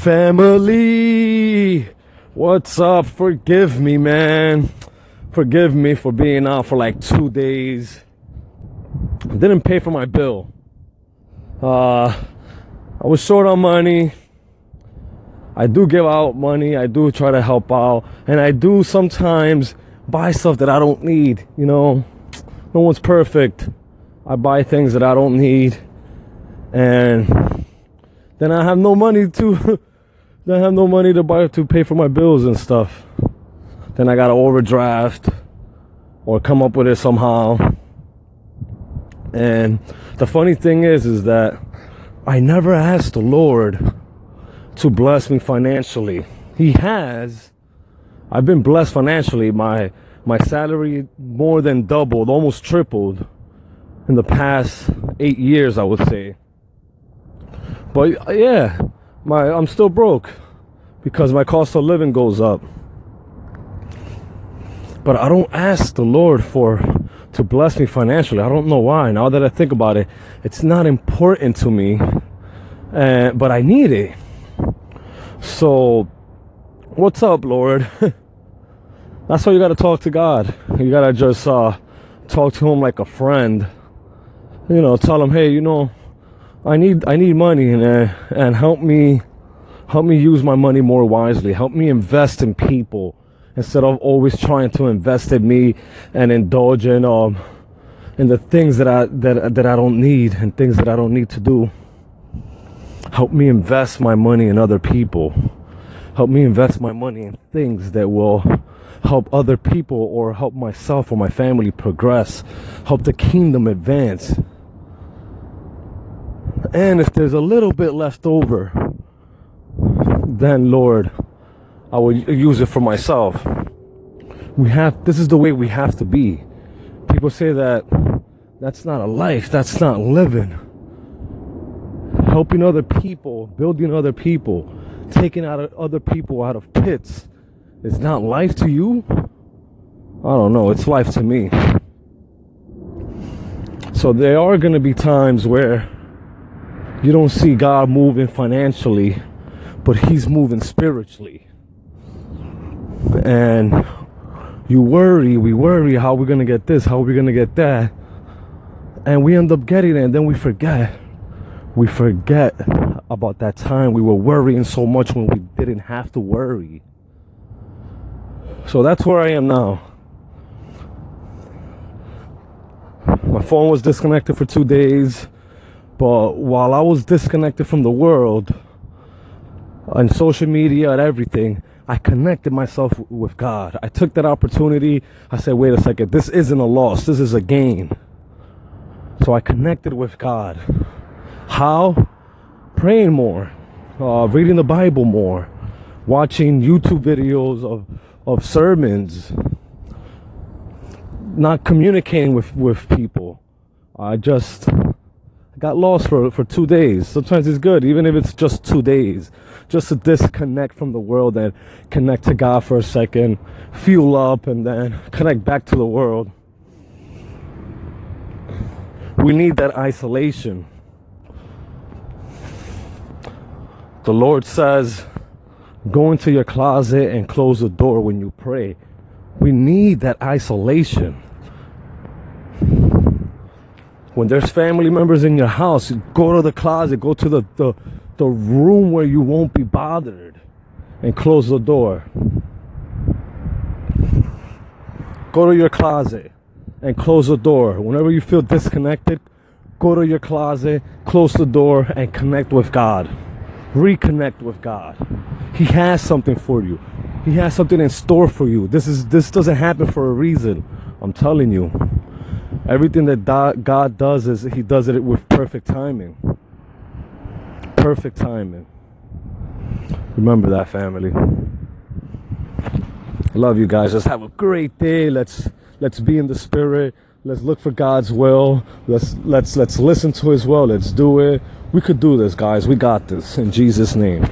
family. What's up? Forgive me, man. Forgive me for being out for like two days. Didn't pay for my bill. Uh, I was short on money. I do give out money. I do try to help out. And I do sometimes buy stuff that I don't need. You know, no one's perfect. I buy things that I don't need. And then I have no money to I have no money to buy to pay for my bills and stuff. Then I gotta overdraft or come up with it somehow. And the funny thing is is that I never asked the Lord to bless me financially. He has. I've been blessed financially. My my salary more than doubled, almost tripled in the past 8 years, I would say. But yeah, my I'm still broke because my cost of living goes up. But I don't ask the Lord for to bless me financially. I don't know why. Now that I think about it, it's not important to me. Uh, but I need it. So what's up, Lord? That's why you got to talk to God. You got to just uh, talk to him like a friend. You know, tell him, "Hey, you know, I need I need money and uh, and help me help me use my money more wisely. Help me invest in people instead of always trying to invest in me and indulge in um in the things that I that that I don't need and things that I don't need to do. Help me invest my money in other people. Help me invest my money in things that will help other people or help myself or my family progress. Help the kingdom advance. And if there's a little bit left over, then Lord, I will use it for myself. We have, this is the way we have to be. People say that that's not a life, that's not living. Helping other people, building other people, taking out other people out of pits is not life to you? I don't know, it's life to me. So there are going to be times where you don't see God moving financially, but He's moving spiritually. And you worry, we worry how we're gonna get this, how we're gonna get that. And we end up getting it, and then we forget. We forget about that time we were worrying so much when we didn't have to worry. So that's where I am now. My phone was disconnected for two days. But while I was disconnected from the world and social media and everything, I connected myself with God. I took that opportunity. I said, wait a second, this isn't a loss, this is a gain. So I connected with God. How? Praying more, uh, reading the Bible more, watching YouTube videos of, of sermons, not communicating with, with people. I just got lost for, for two days. Sometimes it's good, even if it's just two days. Just to disconnect from the world and connect to God for a second, fuel up, and then connect back to the world. We need that isolation. The Lord says, go into your closet and close the door when you pray. We need that isolation when there's family members in your house, go to the closet, go to the, the, the room where you won't be bothered and close the door. Go to your closet and close the door. Whenever you feel disconnected, go to your closet, close the door, and connect with God. Reconnect with God. He has something for you. He has something in store for you. This is this doesn't happen for a reason. I'm telling you. Everything that God does is He does it with perfect timing. Perfect timing. Remember that, family. Love you guys. Let's have a great day. Let's let's be in the spirit. Let's look for God's will. Let's let's let's listen to His will. Let's do it. We could do this, guys. We got this in Jesus' name.